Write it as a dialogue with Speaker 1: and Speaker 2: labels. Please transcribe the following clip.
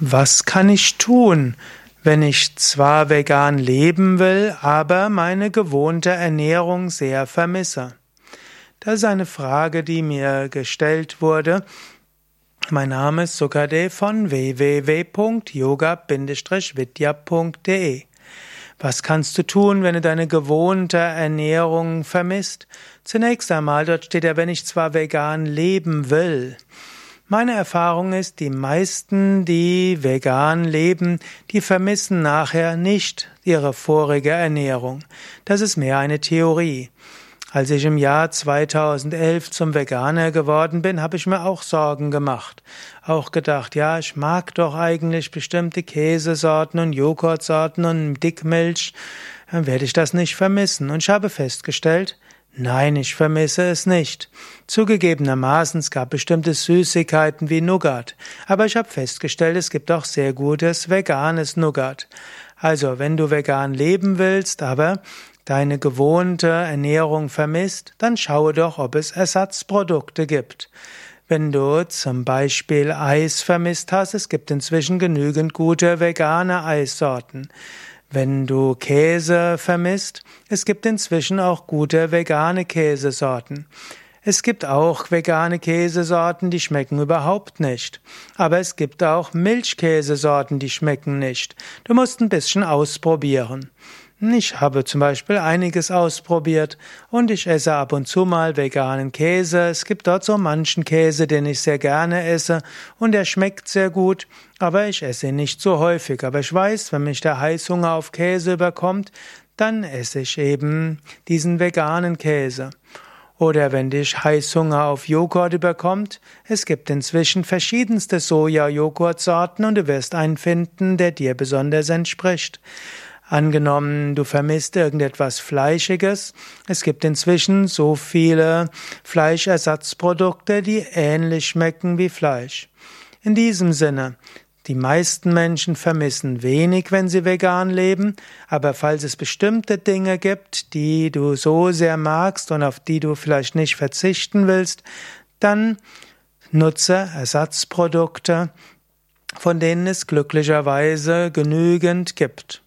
Speaker 1: Was kann ich tun, wenn ich zwar vegan leben will, aber meine gewohnte Ernährung sehr vermisse? Das ist eine Frage, die mir gestellt wurde. Mein Name ist Sukade von www.yoga-vidya.de. Was kannst du tun, wenn du deine gewohnte Ernährung vermisst? Zunächst einmal, dort steht ja, wenn ich zwar vegan leben will. Meine Erfahrung ist, die meisten, die vegan leben, die vermissen nachher nicht ihre vorige Ernährung. Das ist mehr eine Theorie. Als ich im Jahr 2011 zum Veganer geworden bin, habe ich mir auch Sorgen gemacht. Auch gedacht, ja, ich mag doch eigentlich bestimmte Käsesorten und Joghurtsorten und Dickmilch, dann werde ich das nicht vermissen. Und ich habe festgestellt, Nein, ich vermisse es nicht. Zugegebenermaßen, es gab bestimmte Süßigkeiten wie Nougat, aber ich habe festgestellt, es gibt auch sehr gutes veganes Nougat. Also, wenn du vegan leben willst, aber deine gewohnte Ernährung vermisst, dann schaue doch, ob es Ersatzprodukte gibt. Wenn du zum Beispiel Eis vermisst hast, es gibt inzwischen genügend gute vegane Eissorten. Wenn du Käse vermisst, es gibt inzwischen auch gute vegane Käsesorten. Es gibt auch vegane Käsesorten, die schmecken überhaupt nicht. Aber es gibt auch Milchkäsesorten, die schmecken nicht. Du musst ein bisschen ausprobieren. Ich habe zum Beispiel einiges ausprobiert und ich esse ab und zu mal veganen Käse. Es gibt dort so manchen Käse, den ich sehr gerne esse und der schmeckt sehr gut, aber ich esse ihn nicht so häufig. Aber ich weiß, wenn mich der Heißhunger auf Käse überkommt, dann esse ich eben diesen veganen Käse. Oder wenn dich Heißhunger auf Joghurt überkommt, es gibt inzwischen verschiedenste Soja-Joghurtsorten und du wirst einen finden, der dir besonders entspricht. Angenommen, du vermisst irgendetwas Fleischiges. Es gibt inzwischen so viele Fleischersatzprodukte, die ähnlich schmecken wie Fleisch. In diesem Sinne, die meisten Menschen vermissen wenig, wenn sie vegan leben, aber falls es bestimmte Dinge gibt, die du so sehr magst und auf die du vielleicht nicht verzichten willst, dann nutze Ersatzprodukte, von denen es glücklicherweise genügend gibt.